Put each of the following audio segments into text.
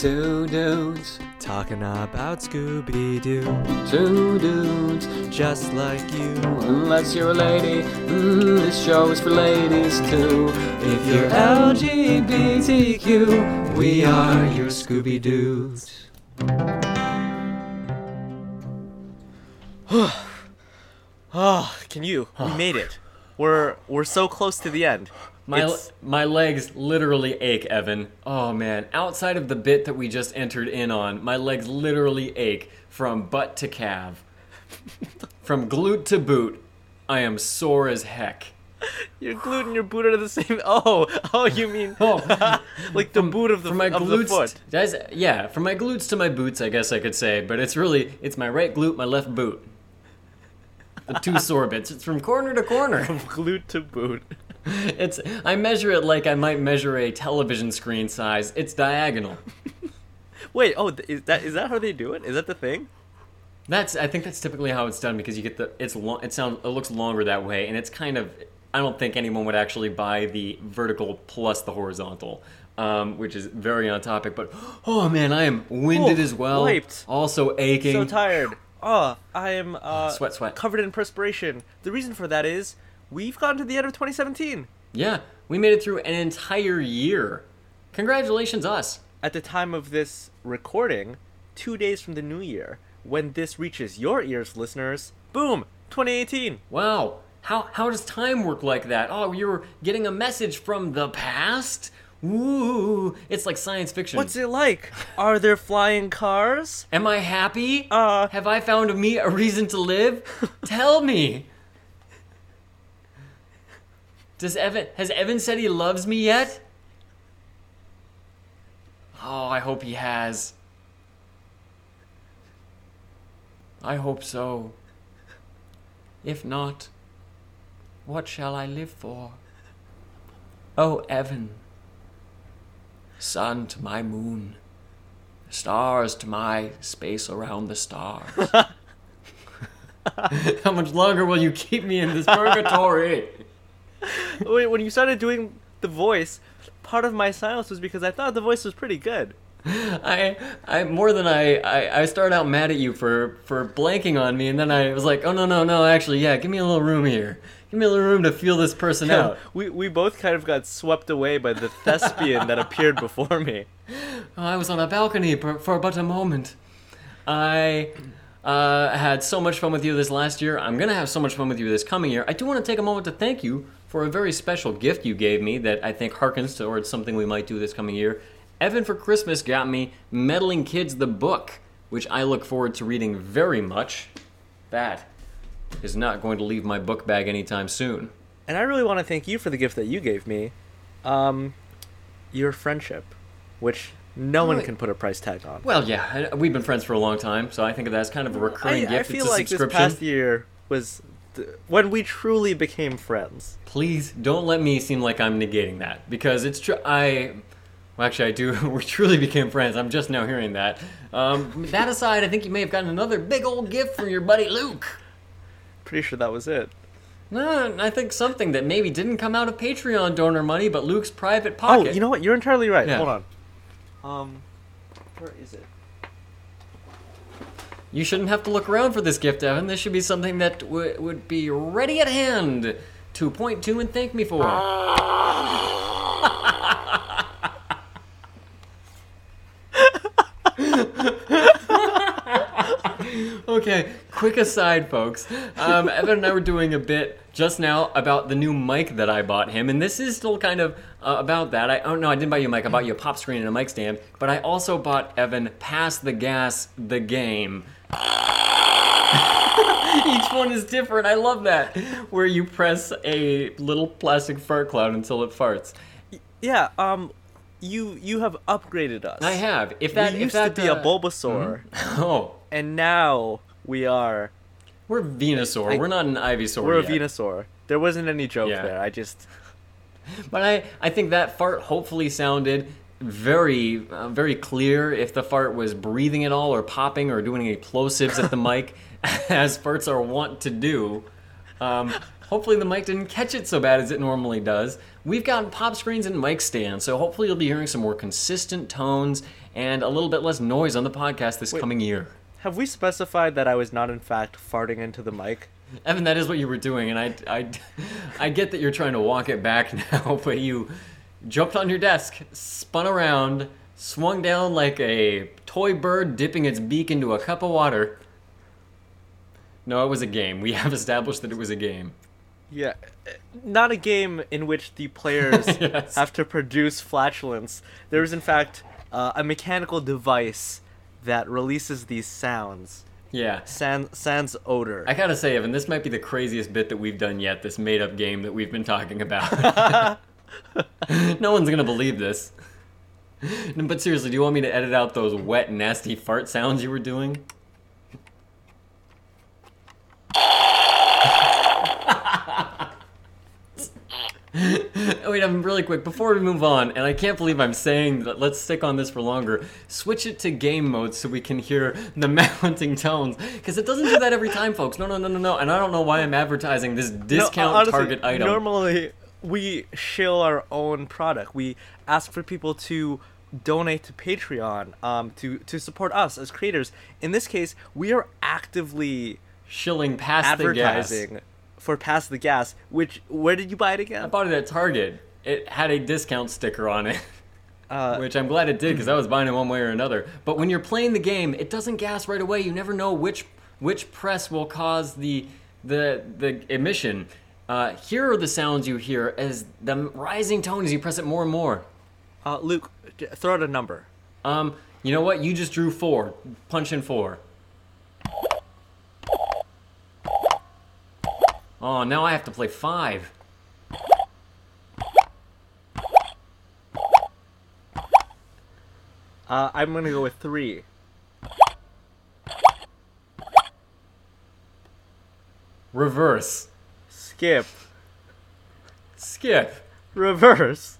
Two dudes Talking about Scooby Doo. Two dudes Just like you. Unless you're a lady, mm, this show is for ladies too. If you're LGBTQ, we are your Scooby Doos. Oh, can you? We made it. We're we're so close to the end. My, It's- my legs literally ache, Evan. Oh man, outside of the bit that we just entered in on, my legs literally ache from butt to calf. from glute to boot, I am sore as heck. your glute and your boot are the same. Oh, oh, you mean Oh, like the boot of the from my of the glutes, foot? Guys, yeah, from my glutes to my boots, I guess I could say, but it's really it's my right glute, my left boot. The two sore bits. It's from corner to corner. From glute to boot. It's I measure it like I might measure a television screen size. It's diagonal. Wait, oh, is that is that how they do it? Is that the thing? That's I think that's typically how it's done because you get the it's long it sounds it looks longer that way and it's kind of I don't think anyone would actually buy the vertical plus the horizontal, um, which is very on topic. But oh man, I am winded Oh, as well. wiped. Also aching. So tired. Oh, I am uh, Sweat, sweat. covered in perspiration. The reason for that is we've gotten to the end of 2017. yeah, we made it through an entire year. Congratulations, us. At the time of this recording, two days from the new year, when this reaches your ears, listeners, boom, 2018. Wow. How how does time work like that? Oh, you're getting a message from the past. Ooh, it's like science fiction. What's it like? Are there flying cars? Am I happy? Uh. have I found me a reason to live? Tell me. Does Evan has Evan said he loves me yet? Oh, I hope he has. I hope so. If not, what shall I live for? Oh, Evan. Sun to my moon stars to my space around the stars. How much longer will you keep me in this purgatory? Wait, when you started doing the voice, part of my silence was because I thought the voice was pretty good. I, I more than I, I, I started out mad at you for for blanking on me, and then I was like, oh no no no, actually yeah, give me a little room here, give me a little room to feel this person out. We, we both kind of got swept away by the thespian that appeared before me. Oh, I was on a balcony for, for but a moment. I uh, had so much fun with you this last year. I'm gonna have so much fun with you this coming year. I do want to take a moment to thank you for a very special gift you gave me that I think harkens towards something we might do this coming year. Evan for Christmas got me Meddling Kids the book, which I look forward to reading very much. That is not going to leave my book bag anytime soon. And I really want to thank you for the gift that you gave me. Um, your friendship, which no one can put a price tag on. Well, yeah, we've been friends for a long time, so I think of that as kind of a recurring I, gift. I feel it's a like this subscription. past year was when we truly became friends. Please don't let me seem like I'm negating that because it's true. I, well, actually, I do. we truly became friends. I'm just now hearing that. Um, that aside, I think you may have gotten another big old gift from your buddy Luke. Pretty sure that was it. No, I think something that maybe didn't come out of Patreon donor money, but Luke's private pocket. Oh, you know what? You're entirely right. Yeah. Hold on. Um, where is it? You shouldn't have to look around for this gift, Evan. This should be something that w- would be ready at hand to point to and thank me for. okay, quick aside, folks. Um, Evan and I were doing a bit just now about the new mic that I bought him, and this is still kind of uh, about that. I oh no, I didn't buy you a mic. I bought you a pop screen and a mic stand, but I also bought Evan Pass the Gas the game. Each one is different. I love that. Where you press a little plastic fart cloud until it farts. Yeah. Um, you you have upgraded us. I have. If that we used that, to be uh, a Bulbasaur, Oh, and now we are we're Venusaur. we're not an Ivysaur. we're a. Venusaur. There wasn't any joke Yeah. there. I just But I, I think that fart hopefully sounded very, uh, very clear. If the fart was breathing at all, or popping, or doing any plosives at the mic, as farts are wont to do. Um, Hopefully the mic didn't catch it so bad as it normally does. We've got pop screens and mic stands, so hopefully you'll be hearing some more consistent tones and a little bit less noise on the podcast this coming year. Have we specified that I was not in fact farting into the mic? Evan, that is what you were doing, and I, I, I get that you're trying to walk it back now, but you jumped on your desk, spun around, swung down like a toy bird dipping its beak into a cup of water. No, it was a game. We have established that it was a game. Yeah, uh, not a game in which the players Yes. have to produce flatulence. There is, in fact, uh, a mechanical device that releases these sounds. Yeah. Sans, sans odor. I gotta say, Evan, this might be the craziest bit that we've done yet, this made up game that we've been talking about. no one's gonna believe this. But seriously, do you want me to edit out those wet, nasty fart sounds you were doing? Wait, I'm really quick before we move on, and I can't believe I'm saying that. Let's stick on this for longer. Switch it to game mode so we can hear the mounting tones, because it doesn't do that every time, folks. No, no, no, no, no. And I don't know why I'm advertising this No, discount honestly, target item. Normally, we shill our own product. We ask for people to donate to Patreon, um, to to support us as creators. In this case, we are actively Shilling Pass the Gas. for Pass the Gas. Which where did you buy it again? I bought it at Target. It had a discount sticker on it. Uh, Which I'm glad it did because I was buying it one way or another. But when you're playing the game, it doesn't gas right away. You never know which which press will cause the the the emission. Uh, here are the sounds you hear as the rising tone as you press it more and more. uh, Luke, throw out a number. Um, you know what? You just drew four. Punch in four. Oh, now I have to play five. Uh, I'm gonna go with three. Reverse. Skip. Skip. Reverse.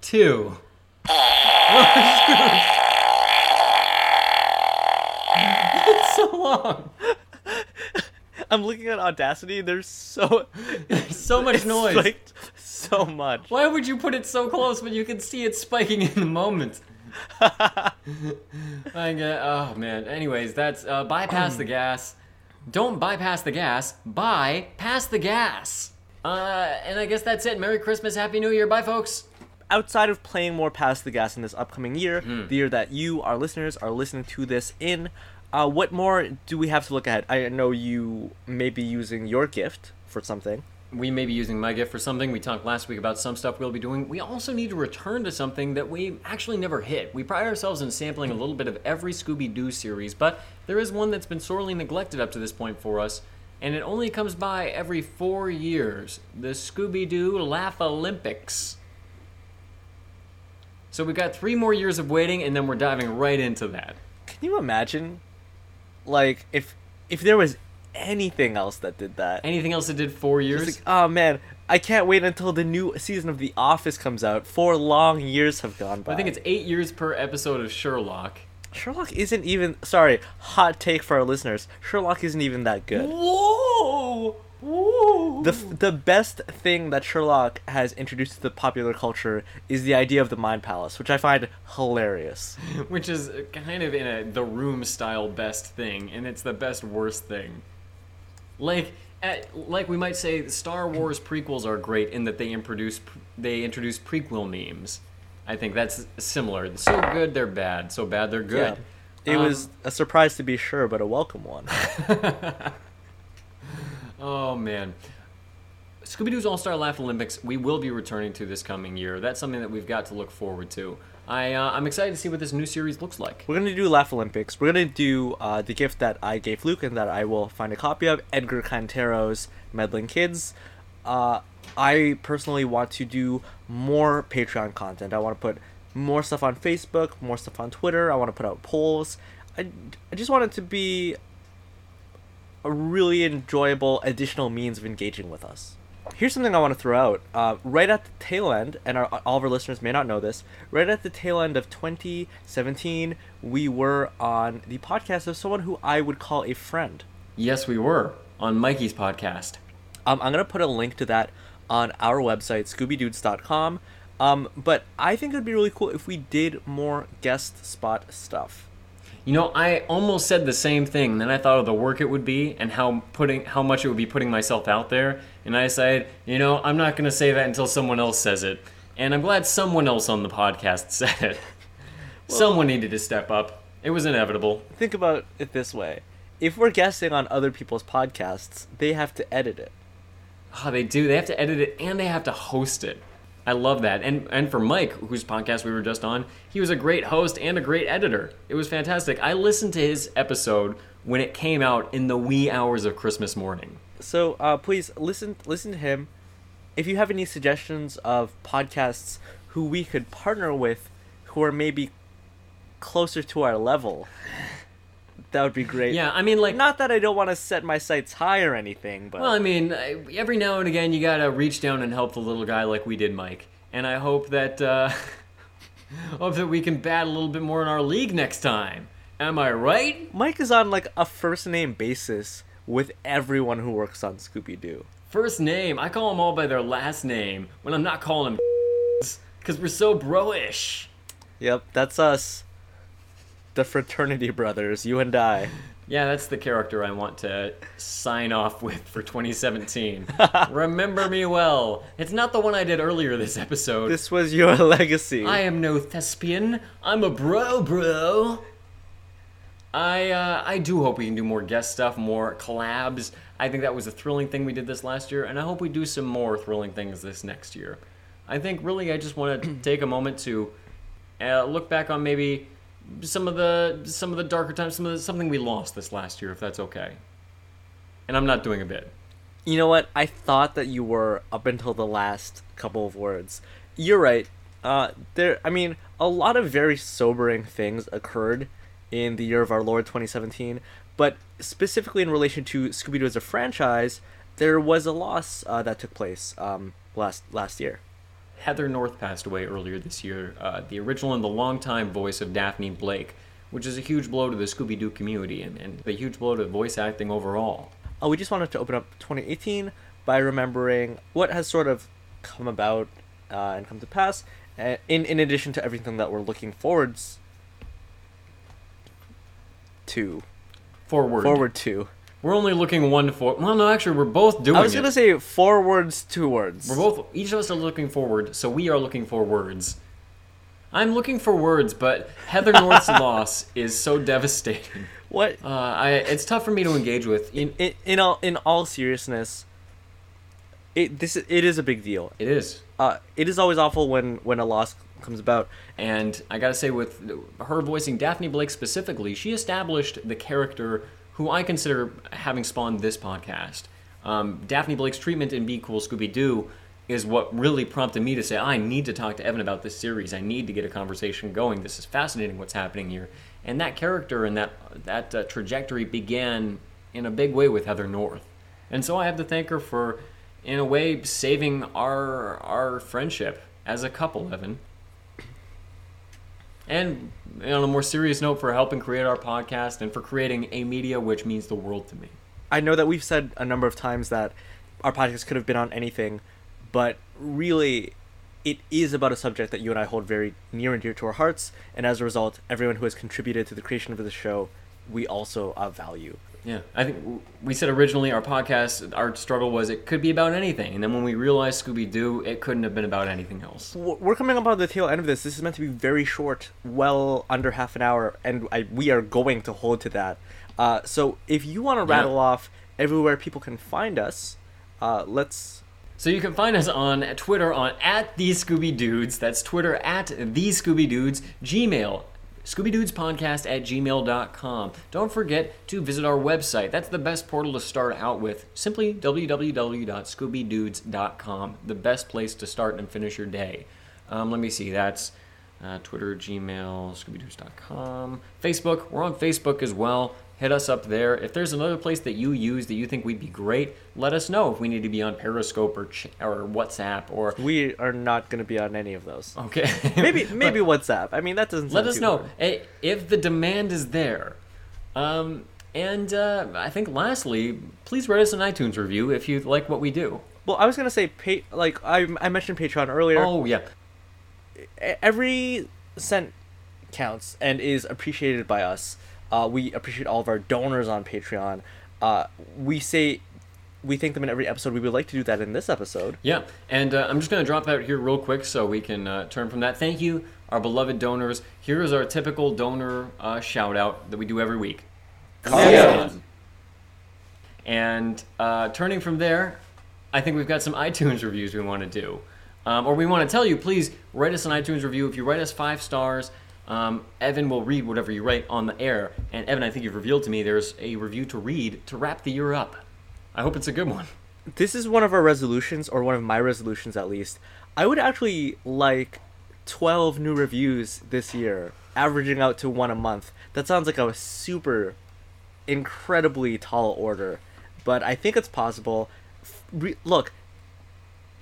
Two. it's so long. I'm looking at Audacity. There's so So much noise. spiked so much. Why would you put it so close when you can see it spiking in the moment? I get, oh man. Anyways, that's uh, bypass the gas. Don't bypass the gas. Bypass the gas. Uh, and I guess that's it. Merry Christmas, Happy New Year. Bye, folks. outside of playing more Pass the Gas in this upcoming year, Hmm. the year that you, our listeners, are listening to this in, uh, what more do we have to look at? I know you may be using your gift for something. We may be using my gift for something. We talked last week about some stuff we'll be doing. We also need to return to something that we actually never hit. We pride ourselves in sampling a little bit of every Scooby Doo series, but there is one that's been sorely neglected up to this point for us, and it only comes by every four years the Scooby Doo Laugh Olympics. So we've got three more years of waiting, and then we're diving right into that. Can you imagine, like, if if there was anything else that did that? Anything else that did four years? Like, oh man, I can't wait until the new season of The Office comes out. Four long years have gone by. I think it's eight years per episode of Sherlock. Sherlock isn't even. Sorry, hot take for our listeners. Sherlock isn't even that good. Whoa! Whoa! The, f- the best thing that Sherlock has introduced to the popular culture is the idea of the Mind Palace, which I find hilarious. Which is kind of in a the room style best thing, and it's the best worst thing. Like, at, like we might say, Star Wars prequels are great in that they introduce they introduce prequel memes. I think that's similar. So good they're bad. So bad they're good. It Um, was a surprise to be sure, but a welcome one. Oh man. Scooby Doo's All Star Laugh Olympics, we will be returning to this coming year. That's something that we've got to look forward to. I, uh, I'm excited to see what this new series looks like. We're gonna do Laugh Olympics. We're gonna do uh, the gift that I gave Luke and that I will find a copy of Edgar Cantero's Meddling Kids. Uh, I personally want to do more Patreon content. I want to put more stuff on Facebook, more stuff on Twitter. I want to put out polls. I, I just want it to be a really enjoyable additional means of engaging with us. Here's something I want to throw out. Uh, right at the tail end, and our, all of our listeners may not know this, right at the tail end of 2017, we were on the podcast of someone who I would call a friend. Yes, we were on Mikey's podcast. Um, I'm gonna put a link to that on our website, ScoobyDudes.com. Um, but I think it'd be really cool if we did more guest spot stuff. You know, I almost said the same thing. Then I thought of the work it would be and how putting how much it would be putting myself out there, and I decided, you know, I'm not going to say that until someone else says it. And I'm glad someone else on the podcast said it. someone needed to step up. It was inevitable. Think about it this way: if we're guessing on other people's podcasts, they have to edit it. Oh, they do. They have to edit it and they have to host it. I love that. And and for Mike, whose podcast we were just on, he was a great host and a great editor. It was fantastic. I listened to his episode when it came out in the wee hours of Christmas morning. So uh, please listen listen to him. If you have any suggestions of podcasts who we could partner with, who are maybe closer to our level, that would be great. Yeah, I mean, like, Not that I don't want to set my sights high or anything, but well, I mean, every now and again you gotta reach down and help the little guy like we did, Mike. And I hope that uh, hope that we can bat a little bit more in our league next time. Am I right? Mike is on like a first name basis with everyone who works on Scooby Doo. First name, I call them all by their last name when I'm not calling them because we're so bro-ish. Yep, that's us. The fraternity brothers, you and I. Yeah, that's the character I want to sign off with for 2017. Remember me well. It's not the one I did earlier this episode. This was your legacy. I am no thespian. I'm a bro, bro. I uh, I do hope we can do more guest stuff, more collabs. I think that was a thrilling thing we did this last year, and I hope we do some more thrilling things this next year. I think really I just want to take a moment to uh, look back on maybe some of the some of the darker times, some of the, something we lost this last year, if that's okay. And I'm not doing a bit. You know what? I thought that you were up until the last couple of words. You're right. Uh, there. I mean, a lot of very sobering things occurred in the year of our Lord 2017, but specifically in relation to Scooby Doo as a franchise, there was a loss uh, that took place um, last last year. Heather North passed away earlier this year, uh, the original and the longtime voice of Daphne Blake, which is a huge blow to the Scooby Doo community and, and a huge blow to voice acting overall. Uh, we just wanted to open up 2018 by remembering what has sort of come about uh, and come to pass, uh, in in addition to everything that we're looking forwards to Forward. forward to. We're only looking one for. Well, no, actually, we're both doing I was it. gonna say forwards towards. We're both. Each of us are looking forward, so we are looking for words. I'm looking for words, but Heather North's loss is so devastating. what Uh, I, it's tough for me to engage with. in in in all in all seriousness. It this it is a big deal. It is. Uh, it is always awful when when a loss comes about. And I gotta say, with her voicing Daphne Blake specifically, she established the character who I consider having spawned this podcast. Um, Daphne Blake's treatment in Be Cool Scooby Doo is what really prompted me to say, I need to talk to Evan about this series. I need to get a conversation going. This is fascinating what's happening here. And that character and that, that uh, trajectory began in a big way with Heather North. And so I have to thank her for, in a way, saving our, our friendship as a couple, Evan. And on a more serious note, for helping create our podcast and for creating a media which means the world to me. I know that we've said a number of times that our podcast could have been on anything, but really, it is about a subject that you and I hold very near and dear to our hearts, and as a result, everyone who has contributed to the creation of this show, we also uh, value. Yeah, I think we said originally our podcast, our struggle was it could be about anything. And then when we realized Scooby Doo, it couldn't have been about anything else. We're coming up on the tail end of this. This is meant to be very short, well under half an hour, and I, we are going to hold to that. Uh, so if you want to Yeah. rattle off everywhere people can find us, uh, let's So you can find us on Twitter on at the Scooby Dudes. That's Twitter at the Scooby Dudes. Gmail. ScoobyDudesPodcast at gmail.com. Don't forget to visit our website. That's the best portal to start out with. Simply www.scoobydudes.com. The best place to start and finish your day. Um, let me see. That's uh, Twitter, Gmail, ScoobyDudes.com, Facebook. We're on Facebook as well. Hit us up there. If there's another place that you use that you think we'd be great, let us know if we need to be on Periscope or ch- or WhatsApp or we are not going to be on any of those. okay. Maybe maybe WhatsApp. I mean that doesn't. let us know hard. Eh, if the demand is there. Um, And uh, I think lastly, please write us an iTunes review if you like what we do. Well, I was gonna say, pa- like I, I mentioned Patreon earlier. Oh yeah, every cent counts and is appreciated by us. Uh, we appreciate all of our donors on Patreon. Uh, we say we thank them in every episode. We would like to do that in this episode. yeah. And uh, I'm just gonna drop out here real quick so we can uh, turn from that. Thank you, our beloved donors. Here is our typical donor uh, shout out that we do every week. Yeah. And uh, turning from there, I think we've got some iTunes reviews we want to do. Um, or we want to tell you, please write us an iTunes review. If you write us five stars, um, Evan will read whatever you write on the air. And Evan, I think you've revealed to me there's a review to read to wrap the year up. I hope it's a good one. This is one of our resolutions, or one of my resolutions at least. I would actually like 12 new reviews this year, averaging out to one a month. That sounds like a super, incredibly tall order, but I think it's possible. Re- look,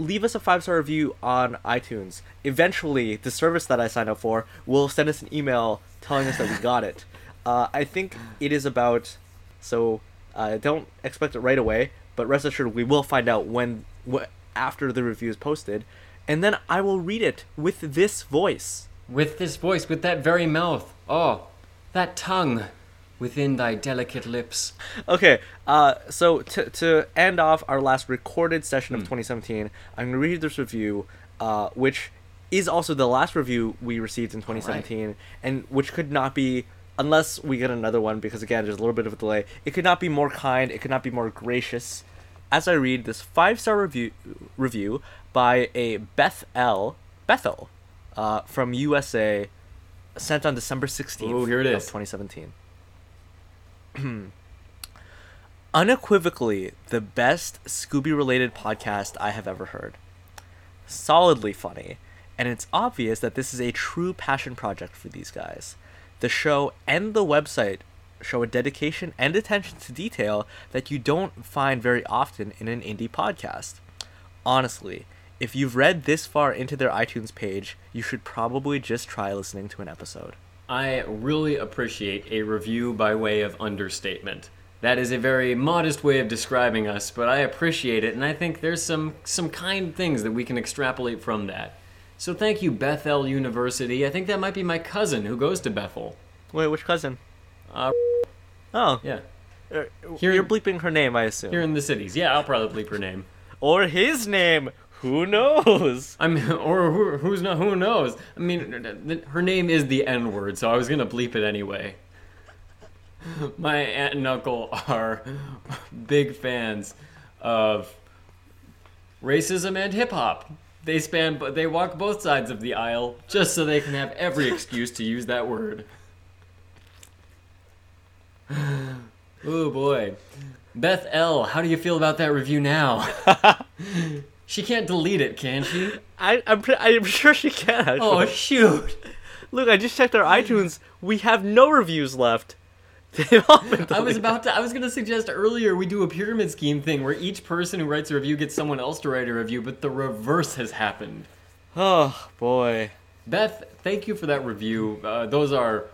leave us a five star review on iTunes. Eventually, the service that I signed up for will send us an email telling us that we got it. Uh, I think it is about, so uh, don't expect it right away, but rest assured we will find out when wh- after the review is posted, and then I will read it with this voice. With this voice, with that very mouth. Oh, that tongue within thy delicate lips. Okay, uh, so to, to end off our last recorded session of 2017, I'm going to read this review, uh, which is also the last review we received in 2017, and which could not be, unless we get another one, because again, there's a little bit of a delay, it could not be more kind, it could not be more gracious. As I read this five star review review by a Beth L. Bethel uh, from USA, sent on December 16th Ooh, here it of is. 2017 unequivocally the best Scooby related podcast I have ever heard. Solidly funny, and it's obvious that this is a true passion project for these guys. The show and the website show a dedication and attention to detail that you don't find very often in an indie podcast. Honestly, if you've read this far into their iTunes page, you should probably just try listening to an episode. I really appreciate a review by way of understatement. That is a very modest way of describing us, but I appreciate it, and I think there's some some kind things that we can extrapolate from that. So thank you, Bethel University. I think that might be my cousin who goes to Bethel. Wait, which cousin? Uh, Oh, yeah, uh, Here- you're bleeping her name, I assume. here in the cities. Yeah, I'll probably bleep her name. or his name. Who knows? I mean, or who, who's not? Who knows? I mean, her name is the N word, so I was gonna bleep it anyway. My aunt and uncle are big fans of racism and hip hop. They span, but they walk both sides of the aisle just so they can have every excuse to use that word. Oh boy, Beth L, how do you feel about that review now? she can't delete it, can she? I, I'm, pre- I'm sure she can. Actually. Oh shoot! Look, I just checked our iTunes. We have no reviews left. They've all been I was about to. I was gonna suggest earlier we do a pyramid scheme thing where each person who writes a review gets someone else to write a review, but the reverse has happened. Oh boy. Beth, thank you for that review. Uh, those are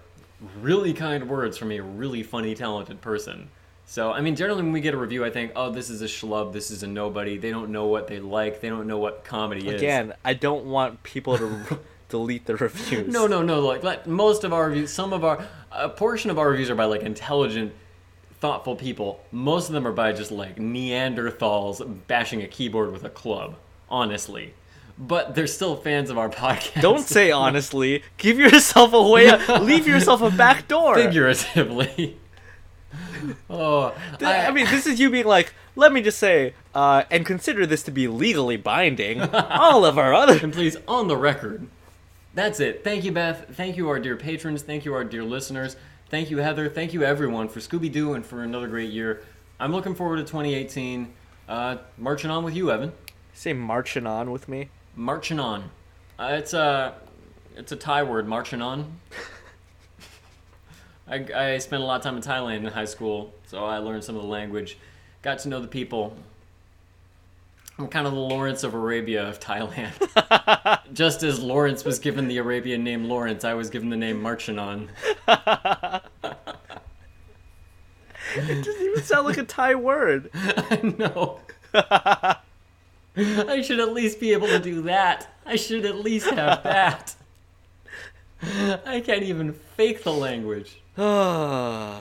really kind words from a really funny, talented person. So, I mean, generally when we get a review, I think, oh, this is a schlub, this is a nobody. They don't know what they like. They don't know what comedy is. Again, I don't want people to delete the reviews. No, no, no. Like, like most of our reviews, some of our, a portion of our reviews are by like intelligent, thoughtful people. Most of them are by just like Neanderthals bashing a keyboard with a club. Honestly, but they're still fans of our podcast. Don't say honestly. Give yourself a way. leave yourself a back door. figuratively. oh, Th- I, mean, this is you being like, let me just say, uh, and consider this to be legally binding. All of our other. and please, on the record. That's it. Thank you, Beth. Thank you, our dear patrons. Thank you, our dear listeners. Thank you, Heather. Thank you, everyone, for Scooby Doo and for another great year. I'm looking forward to 2018. Uh, marching on with you, Evan. Say marching on with me. Marching on. Uh, it's a, it's a Thai word. Marching on. I, I spent a lot of time in Thailand in high school, so I learned some of the language, got to know the people. I'm kind of the Lawrence of Arabia of Thailand. Just as Lawrence was given the Arabian name Lawrence, I was given the name Marching on. it doesn't even sound like a Thai word. I know. I should at least be able to do that. I should at least have that. I can't even fake the language. Ah.